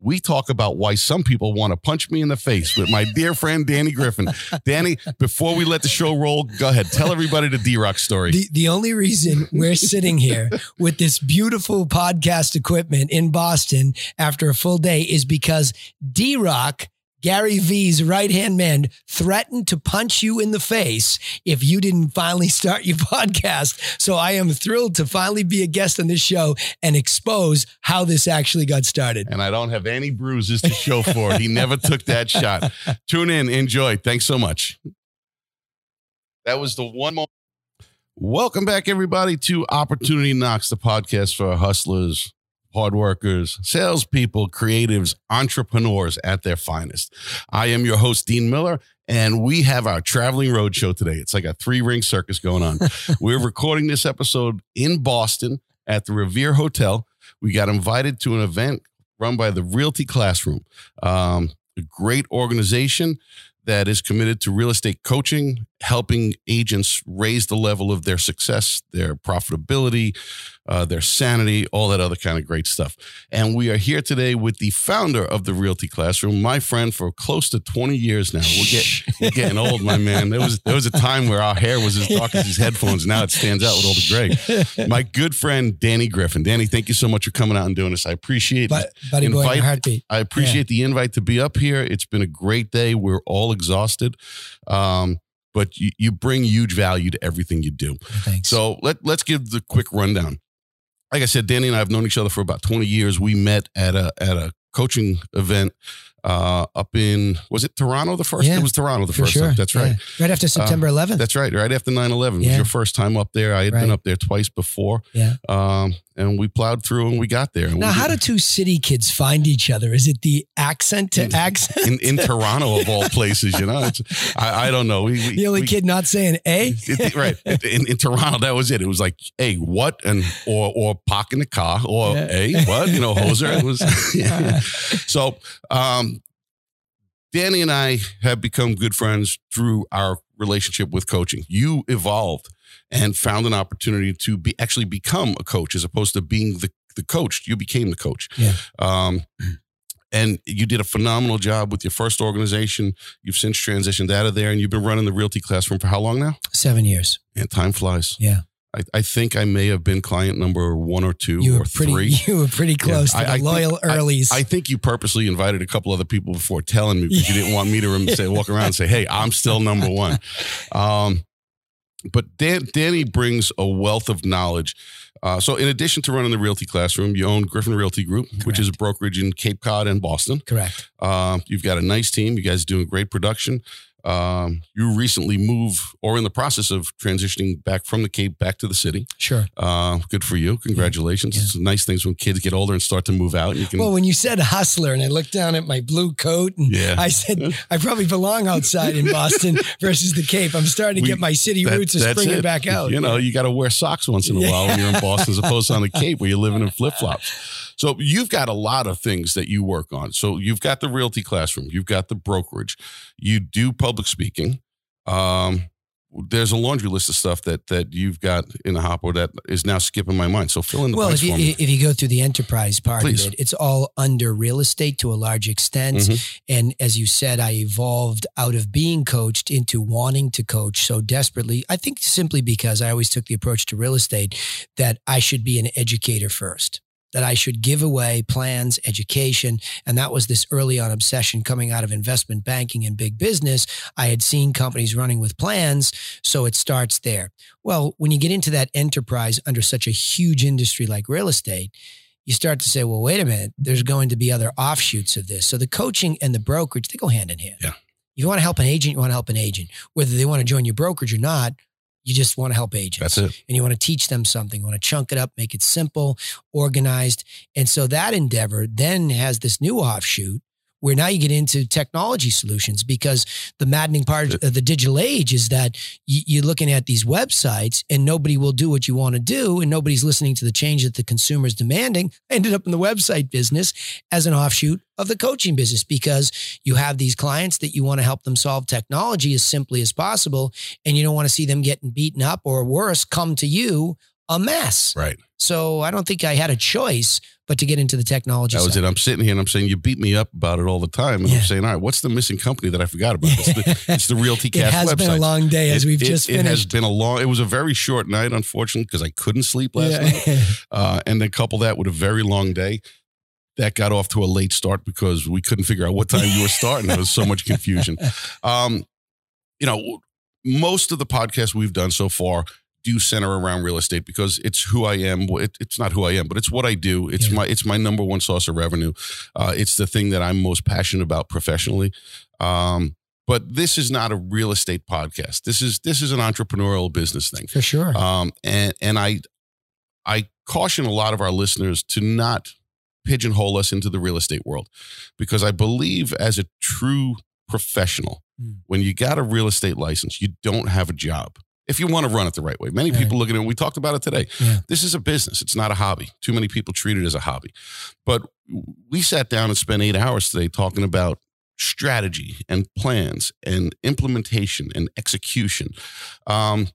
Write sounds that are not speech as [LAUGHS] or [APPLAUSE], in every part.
we talk about why some people want to punch me in the face with my dear friend Danny Griffin. Danny, before we let the show roll, go ahead. Tell everybody the D Rock story. The, the only reason we're sitting here with this beautiful podcast equipment in Boston after a full day is because D Rock Gary Vee's right hand man threatened to punch you in the face if you didn't finally start your [LAUGHS] podcast. So I am thrilled to finally be a guest on this show and expose how this actually got started. And I don't have any bruises to show for it. He never took that shot. Tune in, enjoy. Thanks so much. That was the one moment. Welcome back, everybody, to Opportunity Knocks, the podcast for hustlers, hard workers, salespeople, creatives, entrepreneurs at their finest. I am your host, Dean Miller, and we have our traveling road show today. It's like a three ring circus going on. [LAUGHS] We're recording this episode in Boston at the Revere Hotel. We got invited to an event run by the Realty Classroom, um, a great organization that is committed to real estate coaching, helping agents raise the level of their success, their profitability, uh, their sanity, all that other kind of great stuff. And we are here today with the founder of the Realty Classroom, my friend for close to 20 years now. We're, get, we're [LAUGHS] getting old, my man. There was there was a time where our hair was as dark as these headphones. Now it stands out with all the gray. [LAUGHS] My good friend Danny Griffin. Danny, thank you so much for coming out and doing this. I appreciate but, buddy boy, invite, heartbeat. I appreciate yeah. the invite to be up here. It's been a great day. We're all exhausted. Um, but you, you bring huge value to everything you do. Thanks. So let, let's give the quick rundown like I said, Danny and I have known each other for about 20 years. We met at a at a coaching event uh, up in was it Toronto the first? Yeah, it was Toronto the first sure. time. That's right. Yeah. Right after September uh, 11th. That's right. Right after 9-11. It was your first time up there. I had right. been up there twice before. Yeah. Um, and we plowed through and we got there. now, how do two city kids find each other? Is it the accent to in, accent? In, in Toronto, of all [LAUGHS] places, you know, I, I, don't know. We, we, the only we, kid not saying A, right? In, in, Toronto, that was it. It was like a what and or or park in the car or yeah. a what you know hoser. It was [LAUGHS] yeah. [LAUGHS] so. Um, Danny and I have become good friends through our relationship with coaching. You evolved and found an opportunity to be actually become a coach as opposed to being the, the coach. You became the coach. Yeah. Um, and you did a phenomenal job with your first organization. You've since transitioned out of there and you've been running the realty classroom for how long now? Seven years. And time flies. Yeah. I, I, think I may have been client number one or two you or were pretty, three. [LAUGHS] You were pretty close yeah. to I, the I loyal think, earlies. I, think you purposely invited a couple other people before telling me because you didn't want me to say walk around and say, "Hey, I'm still number one." [LAUGHS] Um, but Dan, Danny brings a wealth of knowledge. Uh, so, in addition to running the Realty Classroom, you own Griffin Realty Group, Correct. which is a brokerage in Cape Cod and Boston. Correct. Uh, you've got a nice team. You guys are doing great production. Um, you recently move or in the process of transitioning back from the Cape back to the city. Sure. Uh, good for you. Congratulations. Yeah. It's nice things when kids get older and start to move out. You can, well, when you said hustler and I looked down at my blue coat and yeah. I said, I probably belong outside in Boston [LAUGHS] versus the Cape. I'm starting to we, get my city that, roots of springing it. back out. You know, you got to wear socks once in a while when you're in Boston as opposed to on the Cape where you're living in flip flops. So you've got a lot of things that you work on. So you've got the realty classroom, you've got the brokerage, you do public speaking. Um, there's a laundry list of stuff that that you've got in the hopper that is now skipping my mind. So fill in the well, if you, if you go through the enterprise part Please. of it, it's all under real estate to a large extent. Mm-hmm. And as you said, I evolved out of being coached into wanting to coach so desperately. I think simply because I always took the approach to real estate that I should be an educator first that I should give away plans, education. And that was this early on obsession coming out of investment banking and big business. I had seen companies running with plans. So it starts there. Well, when you get into that enterprise under such a huge industry like real estate, you start to say, well, wait a minute, there's going to be other offshoots of this. So the coaching and the brokerage, they go hand in hand. Yeah. If you want to help an agent, you want to help an agent. Whether they want to join your brokerage or not, you just want to help agents. That's it. And you want to teach them something. You want to chunk it up, make it simple, organized. And so that endeavor then has this new offshoot where now you get into technology solutions because the maddening part of the digital age is that you're looking at these websites and nobody will do what you want to do and nobody's listening to the change that the consumer is demanding. I [LAUGHS] ended up in the website business as an offshoot of the coaching business because you have these clients that you want to help them solve technology as simply as possible and you don't want to see them getting beaten up or worse come to you a mess. Right. So I don't think I had a choice but to get into the technology. That was side. it. I'm sitting here and I'm saying you beat me up about it all the time, and Yeah. I'm saying, all right, what's the missing company that I forgot about? It's the, [LAUGHS] it's the Realty It has website. been a long day as It- we've it- just It has been a long. It was a very short night, unfortunately, because I couldn't sleep last night. [LAUGHS] Uh, and then couple that with a very long day. That got off to a late start because we couldn't figure out what time you were starting. There was so much confusion. [LAUGHS] Um, you know, most of the podcasts we've done so far do center around real estate because it's who I am. It, it's not who I am, but it's what I do. It's Yeah. my it's my number one source of revenue. Uh, it's the thing that I'm most passionate about professionally. Um, but this is not a real estate podcast. This is this is an entrepreneurial business thing. For sure. Um, and and I I caution a lot of our listeners to not pigeonhole us into the real estate world because I believe as a true professional, Mm. when you got a real estate license, you don't have a job. If you want to run it the right way, many Right. people look at it. and We talked about it today. Yeah. This is a business. It's not a hobby. Too many people treat it as a hobby. But we sat down and spent eight hours today talking about strategy and plans and implementation and execution. Um,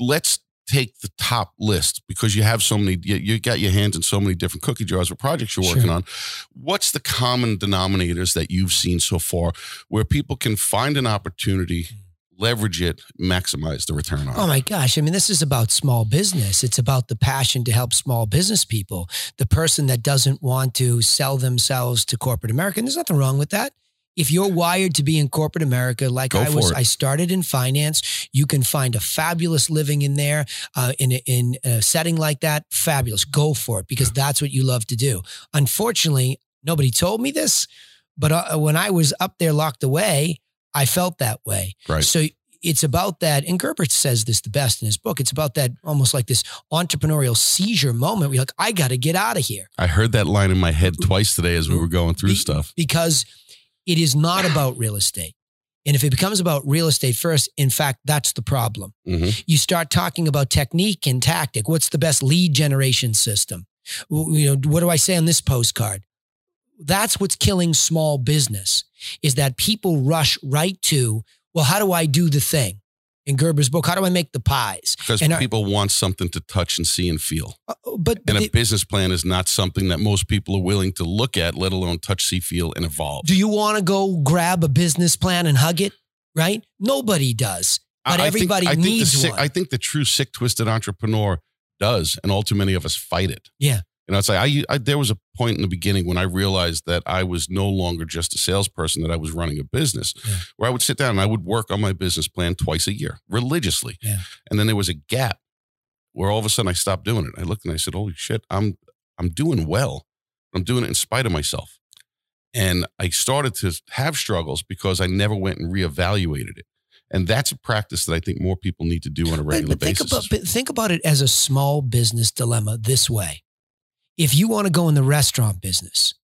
let's take the top list because you have so many you, you got your hands in so many different cookie jars with projects you're working Sure. on what's the common denominators that you've seen so far where people can find an opportunity leverage it maximize the return on Oh my gosh. I mean, this is about small business. It's about the passion to help small business people. The person that doesn't want to sell themselves to corporate America. And there's nothing wrong with that. If you're wired to be in corporate America, like Go I was, it. I started in finance. You can find a fabulous living in there, uh, in a, in a setting like that. Fabulous. Go for it because that's what you love to do. Unfortunately, nobody told me this, but uh, when I was up there locked away, I felt that way. right So it's about that, and Gerber says this the best in his book. It's about that almost like this entrepreneurial seizure moment where you're like, I got to get out of here i heard that line in my head twice today as we were going through Be- stuff because it is not about real estate. And if it becomes about real estate first, in fact, that's the problem. Mhm. You start talking about technique and tactic. What's the best lead generation system? You know, what do I say on this postcard? That's what's killing small business is that people rush right to, well, how do I do the thing? In Gerber's book, how do I make the pies? because And our- people want something to touch and see and feel Uh, But, and a business plan is not something that most people are willing to look at let alone touch see feel and evolve do you want to go grab a business plan and hug it? Right? Nobody does. But I- I think- everybody I think needs the sick, one. I think the true sick, twisted entrepreneur does, and all too many of us fight it. Yeah. You know, it's like I, I there was a point in the beginning when I realized that I was no longer just a salesperson; that I was running a business. Yeah. Where I would sit down and I would work on my business plan twice a year, religiously. Yeah. And then there was a gap where all of a sudden I stopped doing it. I looked and I said, "Holy shit, I'm I'm doing well. I'm doing it in spite of myself." And I started to have struggles because I never went and reevaluated it. And that's a practice that I think more people need to do on a But- regular but think basis. About, but think about it as a small business dilemma this way. If you want to go in the restaurant business,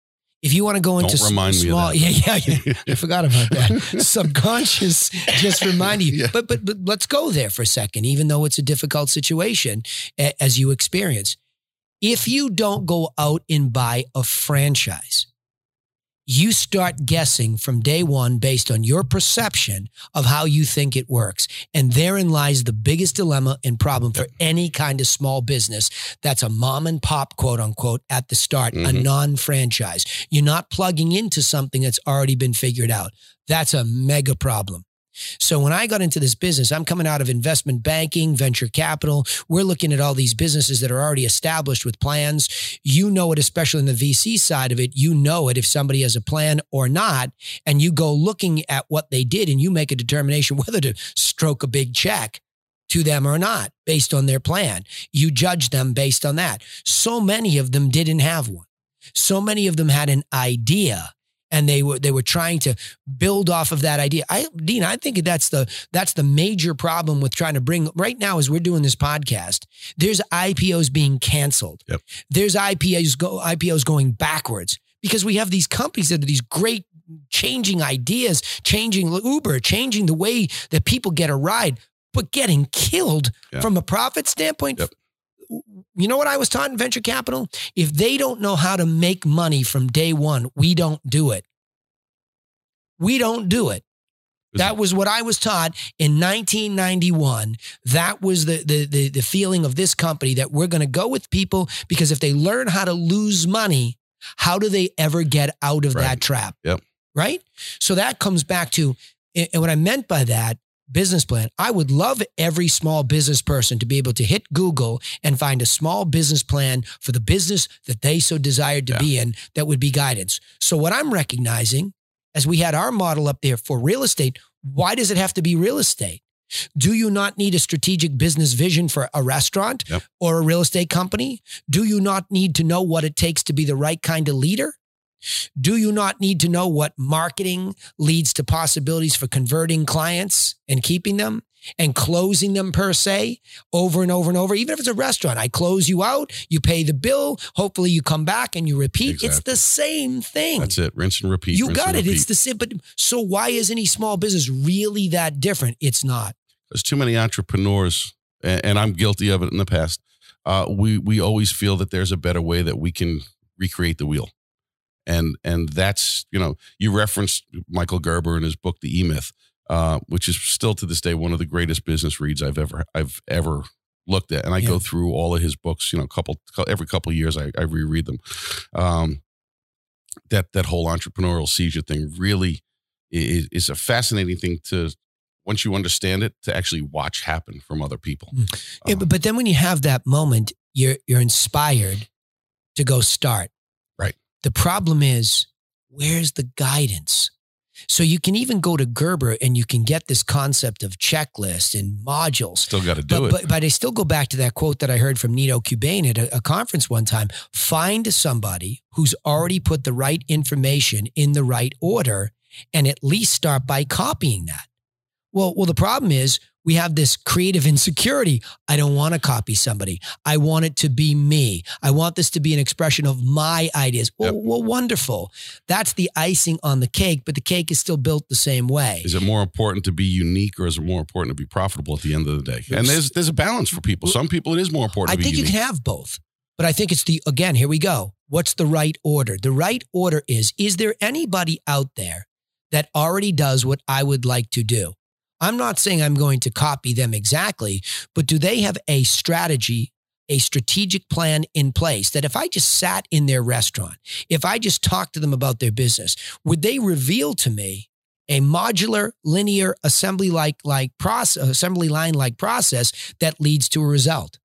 if you want to go into Don't remind me small, that. yeah, yeah, yeah. I [LAUGHS] forgot about that. [LAUGHS] Subconscious just remind you. Yeah. But, but but let's go there for a second, even though it's a difficult situation as you experience. If you don't go out and buy a franchise, you start guessing from day one based on your perception of how you think it works. And therein lies the biggest dilemma and problem for any kind of small business that's a mom and pop, quote unquote, at the start, a Mhm. non franchise. You're not plugging into something that's already been figured out. That's a mega problem. So when I got into this business, I'm coming out of investment banking, venture capital. We're looking at all these businesses that are already established with plans. You know it, especially in the VC side of it. You know it if somebody has a plan or not. And you go looking at what they did and you make a determination [LAUGHS] whether to stroke a big check to them or not based on their plan. You judge them based on that. So many of them didn't have one. So many of them had an idea and they were they were trying to build off of that idea. I Dean, I think that's the that's the major problem with trying to bring right now as we're doing this podcast. There's IPOs being canceled. Yep. There's IPOs go IPOs going backwards because we have these companies that are these great changing ideas, changing Uber, changing the way that people get a ride, but getting killed Yeah. from a profit standpoint. Yep. You know what I was taught in venture capital? If they don't know how to make money from day one, we don't do it. We don't do it. That was what I was taught in 1991. That was the, the, the, the feeling of this company that we're going to go with people because if they learn how to lose money, how do they ever get out of Right. that trap? Yep. Right. So that comes back to, and what I meant by that business plan, I would love every small business person to be able to hit Google and find a small business plan for the business that they so desired to Yeah. be in that would be guidance. So what I'm recognizing as we had our model up there for real estate, why does it have to be real estate? Do you not need a strategic business vision for a restaurant Yep. or a real estate company? Do you not need to know what it takes to be the right kind of leader? Do you not need to know what marketing leads to possibilities for converting clients and keeping them and closing them per se over and over and over? Even if it's a restaurant, I close you out, you pay the bill, hopefully you come back and you repeat. It's the same thing. That's it. Rinse and repeat. You got it. repeat. It's the same. But so why is any small business really that different? It's not. there's too many entrepreneurs, and, and I'm guilty of it in the past. Uh, we we always feel that there's a better way that we can recreate the wheel, and and that's you know you referenced Michael Gerber in his book The E Myth, uh, which is still to this day one of the greatest business reads I've ever I've ever looked at, and I Yeah. go through all of his books. You know, couple every couple of years I, I reread them. Um, that that whole entrepreneurial seizure thing really is, is a fascinating thing to once you understand it to actually watch happen from other people. Yeah, Um, but, but then when you have that moment, you're you're inspired to go start. The problem is, where's the guidance? So you can even go to Gerber and you can get this concept of checklist and modules. still got to do But, it. but but I still go back to that quote that I heard from Nito Cubain at a, a conference one time. Find somebody who's already put the right information in the right order, and at least start by copying that. Well, well, the problem is we have this creative insecurity. I don't want to copy somebody. I want it to be me. I want this to be an expression of my ideas. Well, Yep. well, wonderful. That's the icing on the cake, but the cake is still built the same way. is it more important to be unique or is it more important to be profitable at the end of the day? And there's there's a balance for people. Some people it is more important I to be think you can have both, but I think it's the, again, here we go. What's the right order? The right order is is there anybody out there that already does what I would like to do? I'm not saying I'm going to copy them exactly, but do they have a strategy, a strategic plan in place that if I just sat in their restaurant, if I just talked to them about their business, would they reveal to me a modular, linear assembly like like process, assembly line like process that leads to a result?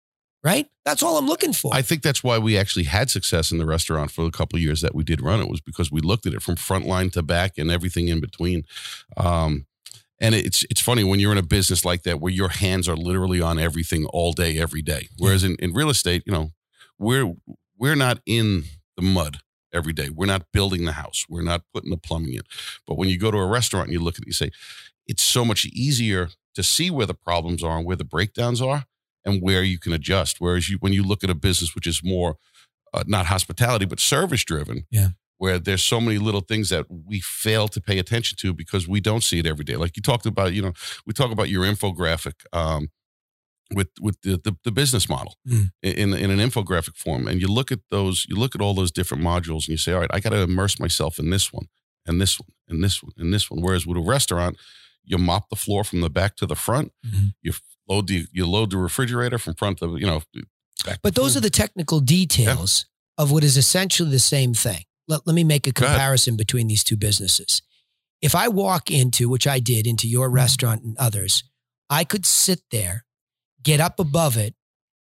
Right? That's all I'm looking for. I think that's why we actually had success in the restaurant for the couple years that we did run it was because we looked at it from front line to back and everything in between. Um, and it's it's funny when you're in a business like that where your hands are literally on everything all day, every day. Whereas in, in real estate, you know, we're we're not in the mud every day. We're not building the house. We're not putting the plumbing in. But when you go to a restaurant and you look at it, you say, it's so much easier to see where the problems are and where the breakdowns are and where you can adjust. Whereas you when you look at a business which is more uh, not hospitality but service driven, Yeah. Where there's so many little things that we fail to pay attention to because we don't see it every day. Like you talked about, you know, we talk about your infographic. Um, with with the, the, the business model Mm. in in an infographic form and you look at those you look at all those different modules and you say all right i got to immerse myself in this one and this one and this one and this one whereas with a restaurant you mop the floor from the back to the front Mhm. you load the you load the refrigerator from front to you know back But those are the technical details of what is essentially the same thing. Let, let me make a comparison between these two businesses. If I walk into, which I did, into your Mm-hmm. restaurant and others, I could sit there, get up above it,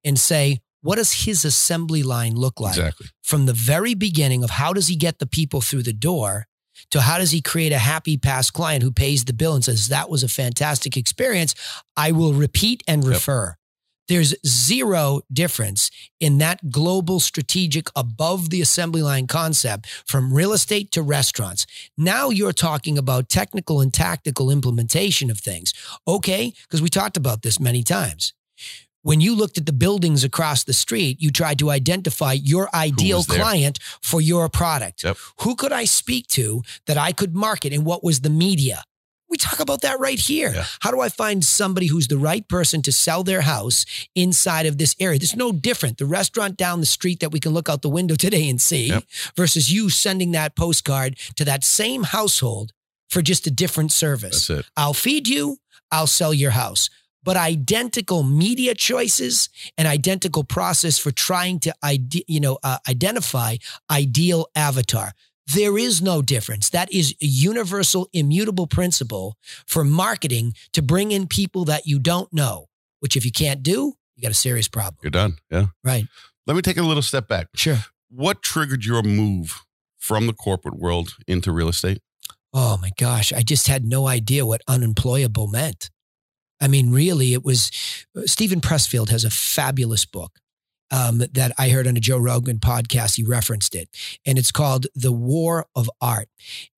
and say, what does his assembly line look like? exactly From the very beginning of how does he get the people through the door to how does he create a happy past client who pays the bill and says, that was a fantastic experience. I will repeat and Yep. There's zero difference in that global strategic above the assembly line concept from real estate to restaurants. Now you're talking about technical and tactical implementation of things. Okay, because we talked about this many times. When you looked at the buildings across the street, you tried to identify your ideal client for your product. Yep. Who could I speak to that I could market and what was the media? We talk about that right here. Yeah. How do I find somebody who's the right person to sell their house inside of this area? It's no different. The restaurant down the street that we can look out the window [LAUGHS] today and see Yep. versus you sending that postcard to that same household for just a different service. That's it. I'll feed you, I'll sell your house. But identical media choices and identical process for trying to ide- you know uh, identify ideal avatar. There is no difference. That is a universal, immutable principle for marketing to bring in people that you don't know, which if you can't do, you got a serious problem. You're done. Yeah. Right. Let me take a little step back. Sure. What triggered your move from the corporate world into real estate? Oh my gosh. I just had no idea what unemployable meant. I mean, really, it was uh, Steven Pressfield has a fabulous book um, that I heard on a Joe Rogan podcast. He referenced it, and it's called "The War of Art."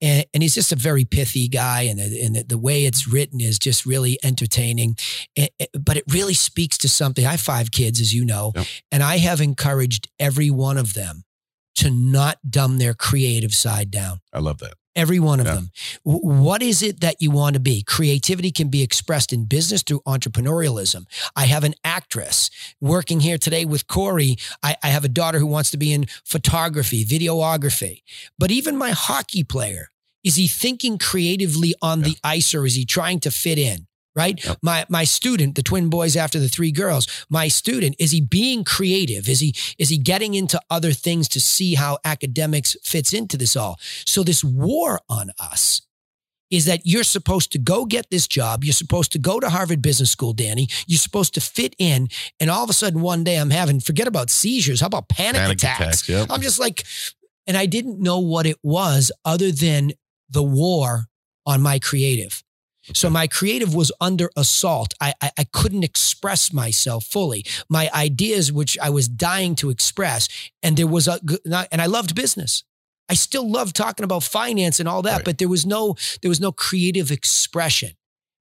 And, and he's just a very pithy guy, and, and the, way it's written is just really entertaining. And, but it really speaks to something. I have five kids, as you know, yep. and I have encouraged every one of them to not dumb their creative side down. I love that. Every one of yeah. them. what is it that you want to be? Creativity can be expressed in business through entrepreneurialism. I have an actress working here today with Corey. I, I have a daughter who wants to be in photography, videography. But even my hockey player, is he thinking creatively on yeah. the ice or is he trying to fit in? Right? Yep. My my student, the twin boys after the three girls, my student, is he being creative? Is he is he getting into other things to see how academics fits into this all? So this war on us is that you're supposed to go get this job. You're supposed to go to Harvard Business School, Danny. You're supposed to fit in. And all of a sudden, one day I'm having, forget about seizures. How about panic, panic attacks? attacks yep. I'm just like, and I didn't know what it was other than the war on my creative. So my creative was under assault. I, I, I couldn't express myself fully. My ideas, which I was dying to express, and there was a and I loved business. I still love talking about finance and all that, right. but there was no there was no creative expression.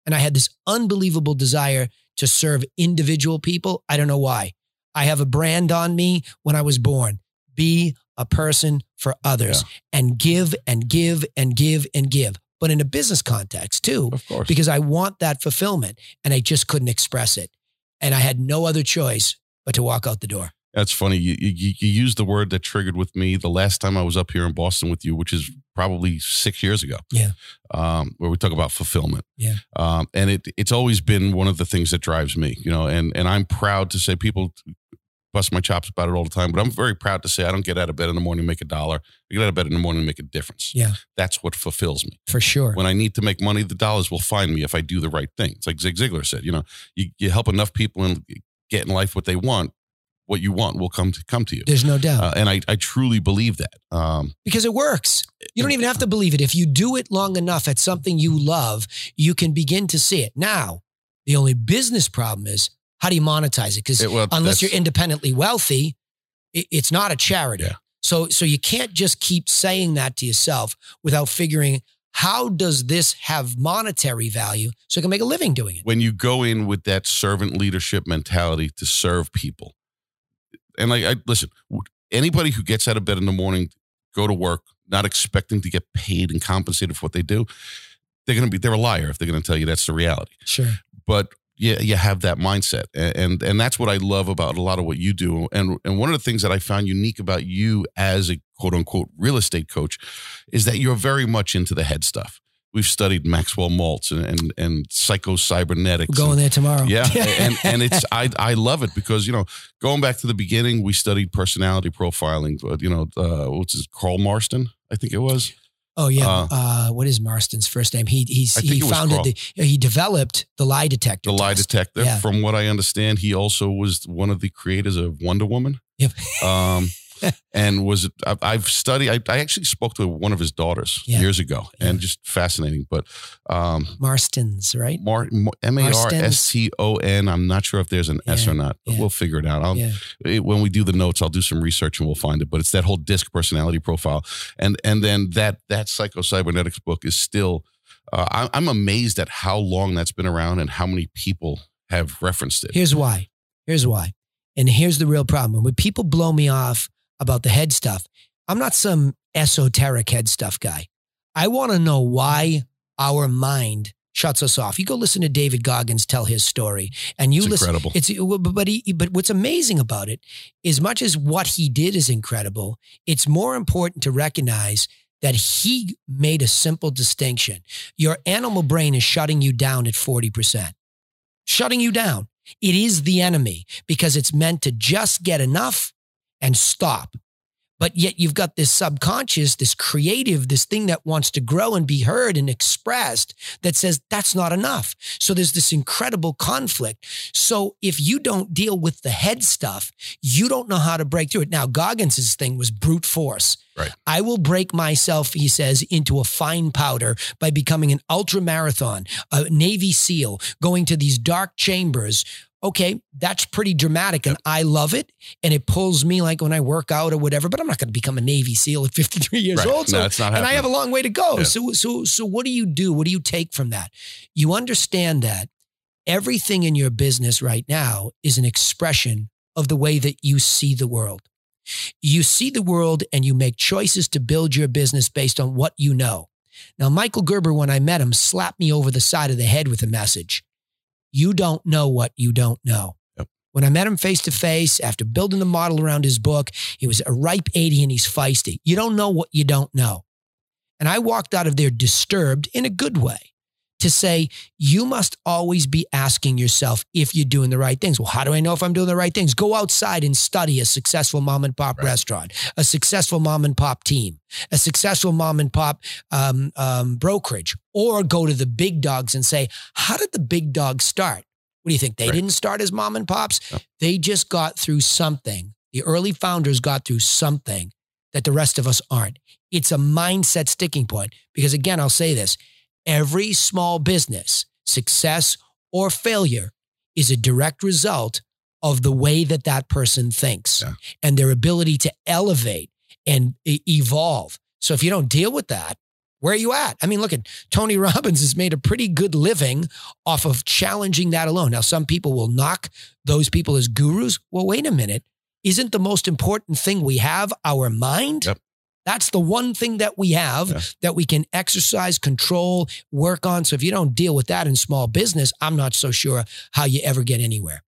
And I had this unbelievable desire to serve individual people. I don't know why. I have a brand on me when I was born. Be a person for others yeah. and give and give and give and give but in a business context too. Of course. Because I want that fulfillment and I just couldn't express it. And I had no other choice but to walk out the door. That's funny. You, you, you used the word that triggered with me the last time I was up here in Boston with you, which is probably six years ago. Yeah. Um, where we talk about fulfillment. Yeah. Um, and it it's always been one of the things that drives me, you know, and and I'm proud to say people bust my chops about it all the time, but I'm very proud to say I don't get out of bed in the morning and make a dollar. I get out of bed in the morning and make a difference. Yeah. That's what fulfills me. For sure. When I need to make money, the dollars will find me if I do the right thing. It's like Zig Ziglar said, you know, you, you help enough people and get in life what they want, what you want will come to come to you. There's no doubt. Uh, and I, I truly believe that. Um, because it works. You don't even have to believe it. If you do it long enough at something you love, you can begin to see it. Now, the only business problem is how do you monetize it? Because well, unless you're independently wealthy, it, it's not a charity. Yeah. So, so you can't just keep saying that to yourself without figuring how does this have monetary value so I can make a living doing it. When you go in with that servant leadership mentality to serve people, and like, I listen, anybody who gets out of bed in the morning, go to work, not expecting to get paid and compensated for what they do, they're going to be they're a liar if they're going to tell you that's the reality. Sure. But you, you have that mindset. And, and and that's what i love about a lot of what you do. And and one of the things that i found unique about you as a quote unquote real estate coach is that you're very much into the head stuff. We've studied maxwell maltz and and, and psycho cybernetics We're going and, there tomorrow. Yeah [LAUGHS] and and it's i i love it because you know going back to the beginning we studied personality profiling you know uh, what's his carl marston i think it was Oh yeah, uh, uh, what is Marston's first name? He he's, he founded the he developed the lie detector. The lie detector. Yeah. From what I understand, he also was one of the creators of Wonder Woman. Yep. Um, [LAUGHS] and was I've studied. I, I, actually spoke to one of his daughters yeah. years ago, yeah. and just fascinating. But um, Marston's right? Mar, M A R S T O N. I'm not sure if there's an yeah. S or not, but we'll figure it out. I'll, it, when we do the notes, I'll do some research and we'll find it. But it's that whole disc personality profile, and and then that that psycho cybernetics book is still. Uh, I, I'm amazed at how long that's been around and how many people have referenced it. Here's why. Here's why. And here's the real problem. When people blow me off about the head stuff. I'm not some esoteric head stuff guy. I want to know why our mind shuts us off. You go listen to David Goggins tell his story, and you it's listen. Incredible. It's but he, but what's amazing about it, as much as what he did is incredible, it's more important to recognize that he made a simple distinction. Your animal brain is shutting you down at 40%, shutting you down. It is the enemy because it's meant to just get enough and stop. But yet you've got this subconscious, this creative, this thing that wants to grow and be heard and expressed that says that's not enough. So there's this incredible conflict. So if you don't deal with the head stuff, you don't know how to break through it. Now, Goggins' thing was brute force. Right. I will break myself, he says, into a fine powder by becoming an ultra marathon, a Navy SEAL, going to these dark chambers okay, that's pretty dramatic and I love it. And it pulls me like when I work out or whatever, but I'm not going to become a Navy SEAL at 53 years Right. old. So, No, it's not and I have a long way to go. Yeah. So, so, so what do you do? What do you take from that? You understand that everything in your business right now is an expression of the way that you see the world. You see the world and you make choices to build your business based on what you know. Now, Michael Gerber, when I met him, slapped me over the side of the head with a message. You don't know what you don't know. Yep. When I met him face to face after building the model around his book, he was a ripe 80 and he's feisty. You don't know what you don't know. And I walked out of there disturbed in a good way to say, you must always be asking yourself if you're doing the right things. Well, how do I know if I'm doing the right things? Go outside and study a successful mom and pop Right. restaurant, a successful mom and pop team, a successful mom and pop um, um, brokerage, or go to the big dogs and say, how did the big dogs start? What do you think? They Right. didn't start as mom and pops. Yep. They just got through something. The early founders got through something that the rest of us aren't. It's a mindset sticking point. Because again, I'll say this every small business, success or failure, is a direct result of the way that that person thinks Yeah. and their ability to elevate and evolve. So if you don't deal with that, where are you at? I mean, look at Tony [LAUGHS] Robbins has made a pretty good living off of challenging that alone. Now, some people will knock those people as gurus. Well, wait a minute. Isn't the most important thing we have our mind? Yep. That's the one thing that we have Yeah. that we can exercise, control, work on. So if you don't deal with that in small business, I'm not so sure how you ever get anywhere.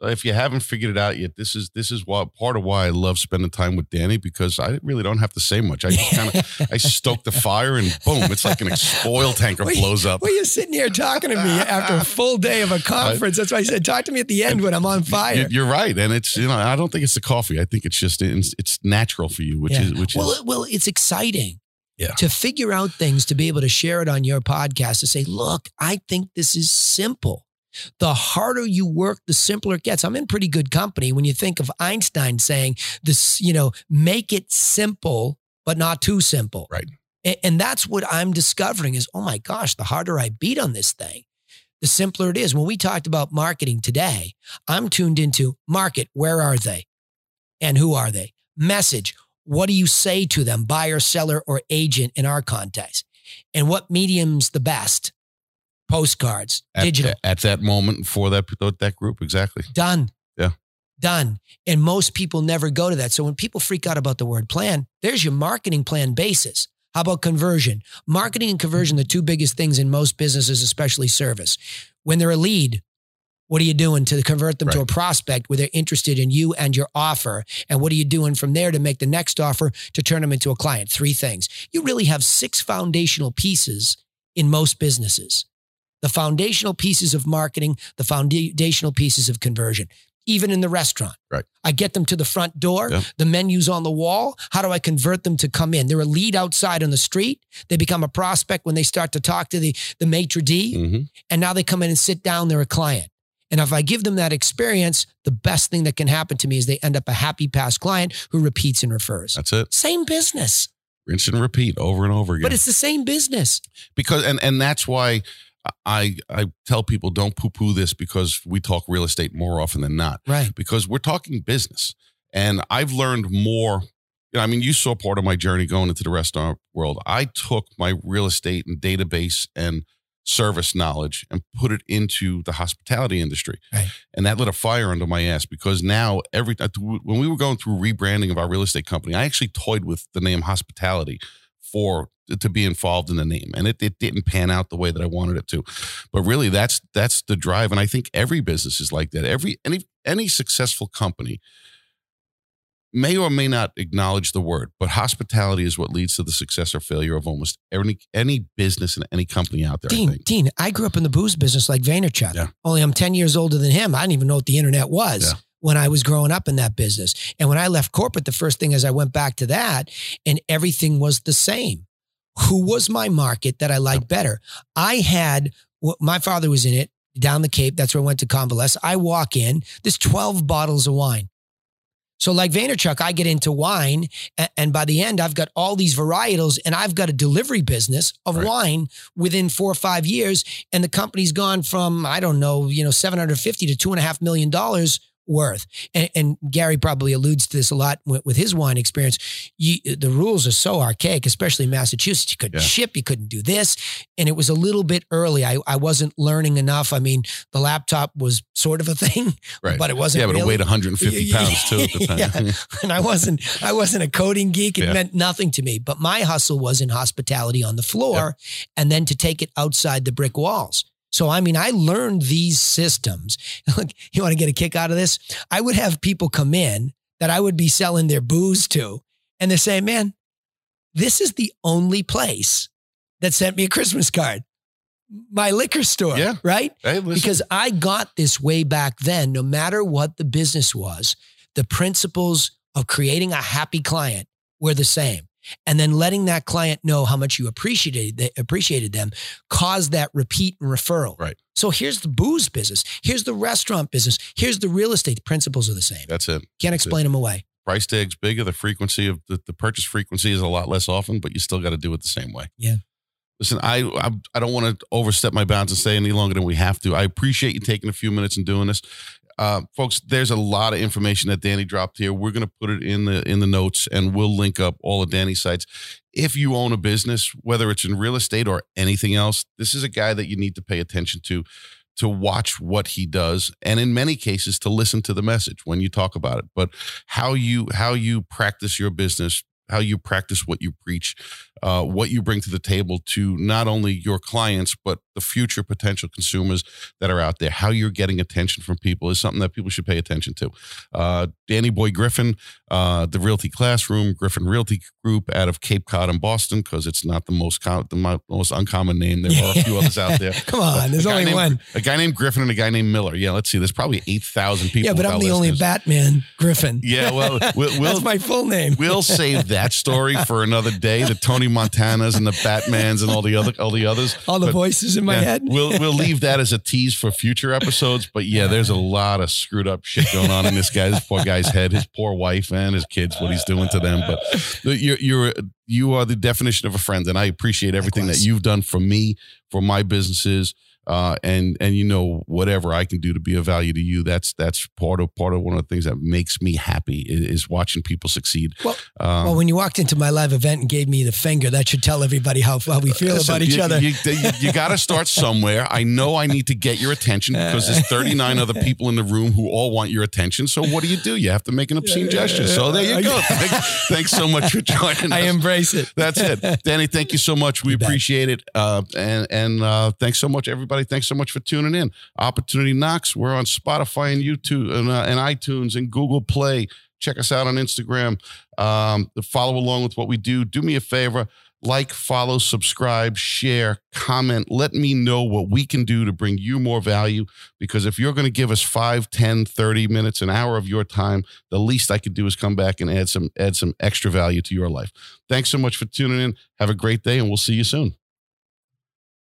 If you haven't figured it out yet, this is this is what part of why I love spending time with Danny because I really don't have to say much. I kind of I stoke the fire and boom, it's like an oil tanker Well, blows up. Well, you're sitting here talking to me after a full day of a [LAUGHS] conference. That's why I said, talk to me at the end when I'm on fire. You- You're right, and it's you know I don't think it's the coffee. I think it's just it's, natural for you, which Yeah. is which well, is well, it's exciting. Yeah. To figure out things, to be able to share it on your podcast, to say, look, I think this is simple. The harder you work, the simpler it gets. I'm in pretty good company when you think of Einstein saying this, you know, make it simple, but not too simple. Right. A- And that's what I'm discovering is, oh my gosh, the harder I beat on this thing, the simpler it is. When we talked about marketing today, I'm tuned into market. Where are they? And who are they? Message. What do you say to them, buyer, seller, or agent in our context? And what medium's the best? Postcards, at, digital. at that moment for that that group exactly. Done. Yeah. Done. And most people never go to that. So when people freak out about the word plan, there's your marketing plan basis. How about conversion? Marketing and conversion, the two biggest things in most businesses, especially service. When they're a lead, what are you doing to convert them to a prospect where they're interested in you and your offer? And what are you doing from there to make the next offer to turn them into a client? Three things. You really have six foundational pieces in most businesses the foundational pieces of marketing, the foundational pieces of conversion, even in the restaurant. Right. I get them to the front door, Yeah. the menu's on the wall. How do I convert them to come in? They're a lead outside on the street. They become a prospect when they start to talk to the, the maitre d', hmm and now they come in and sit down, they're a client. And if I give them that experience, the best thing that can happen to me is they end up a happy past client who repeats and refers. That's it. Same business, Rinse and repeat over and over again. but it's the same business. because and and that's why I I tell people don't poo poo this because we talk real estate more often than not Right. because we're talking business and I've learned more. You know, I mean, you saw part of my journey going into the restaurant world. I took my real estate and database and service knowledge and put it into the hospitality industry, Right. and that lit a fire under my ass because now every when we were going through rebranding of our real estate company, I actually toyed with the name hospitality for to be involved in the name and it, it didn't pan out the way that I wanted it to but really that's that's the drive and I think every business is like that every any any successful company may or may not acknowledge the word, but hospitality is what leads to the success or failure of almost any any business and any company out there. I Dean, think. Dean, I grew up in the booze business like Vaynerchuk. Yeah. Only I'm 10 years older than him. I didn't even know what the internet was Yeah. When I was growing up in that business. And when I left corporate, the first thing is I went back to that and everything was the same. Who was my market that I liked better? I had, my father was in it down the Cape. That's where I went to convalesce. I walk in, there's 12 bottles of wine. So, like Vaynerchuk, I get into wine, and by the end, I've got all these varietals, and I've got a delivery business of Right. wine within four or five years, and the company's gone from I don't know, you know, seven hundred fifty to two and a half million dollars worth. And, and Gary probably alludes to this a lot with, with his wine experience. You, the rules are so archaic, especially in Massachusetts. You couldn't Yeah. ship, you couldn't do this, and it was a little bit early. I, I wasn't learning enough. I mean, the laptop was sort of a thing, [LAUGHS] Right. but it wasn't. yeah, but it weighed 150 [LAUGHS] pounds too at the time. [LAUGHS] yeah. and I wasn't I wasn't a coding geek. It Yeah. meant nothing to me. But my hustle was in hospitality on the floor and then to take it outside the brick walls. So I mean, I learned these systems. [LAUGHS] Look, you want to get a kick out of this? I would have people come in that I would be selling their booze to, and they're saying, Man, this is the only place that sent me a Christmas card. My liquor store. Yeah. Right? Hey, because I got this way back then, no matter what the business was, the principles of creating a happy client were the same. And then letting that client know how much you appreciated they appreciated them caused that repeat and referral. Right. So here's the booze business. Here's the restaurant business. Here's the real estate. The principles are the same. that's it. Can't explain them away. Price tag's bigger. The frequency of the, the purchase frequency is a lot less often, but you still got to do it the same way. Yeah. Listen, I I, I don't want to overstep my bounds and stay any longer than we have to. I appreciate you taking a few minutes and doing this. Uh, folks, there's a lot of information that Danny dropped here. We're going to put it in the in the notes, and we'll link up all of Danny's sites. If you own a business, whether it's in real estate or anything else, this is a guy that you need to pay attention to, to watch what he does, and in many cases, to listen to the message when you talk about it. But how you how you practice your business, how you practice what you preach, uh, what you bring to the table to not only your clients but the future potential consumers that are out there. How you're getting attention from people is something that people should pay attention to. Uh, Danny Boy Griffin, uh, the Realty Classroom, Griffin Realty Group out of Cape Cod in Boston, because it's not the most com- the mo- most uncommon name. There are a few others out there. [LAUGHS] Come on, there's only named- one. A guy named Griffin and a guy named Miller. Yeah, let's see. There's probably eight thousand people. Yeah, but I'm the only. Batman Griffin. Yeah, well, we'll, [LAUGHS] we'll That's my full name. we'll save that [LAUGHS] story for another day. The Tony Montanas and the Batmans and all the other all the others. All the But, voices in my yeah, head. We'll we'll leave that as a tease for future episodes. But yeah, there's a lot of screwed up shit going on in this guy, this poor guy's head, his poor wife and his kids, what he's doing to them. But you're you're you are the definition of a friend, and I appreciate everything that you've done for me, for my businesses. Uh, and and you know whatever I can do to be of value to you, that's that's part of part of one of the things that makes me happy is, is watching people succeed. Well- um, Well, when you walked into my live event and gave me the finger, that should tell everybody how, how we feel Listen, about each you, other. You, you, got to start somewhere. I know I need to get your attention [LAUGHS] because there's 39 other people in the room who all want your attention. So what do you do? You have to make an obscene gesture. So there you go. [LAUGHS] Thanks, thanks so much for joining I us. embrace it. That's it, [LAUGHS] Danny. Thank you so much. We You appreciate it, uh, and and uh, thanks so much, everybody. Thanks so much for tuning in. Opportunity knocks. We're on Spotify and YouTube and, uh, and iTunes and Google Play. Check us out on Instagram. Um, follow along with what we do. Do me a favor. Like, follow, subscribe, share, comment. Let me know what we can do to bring you more value. Because if you're going to give us 5, 10, 30 minutes, an hour of your time, the least I could do is come back and add some add some extra value to your life. Thanks so much for tuning in. Have a great day, and we'll see you soon.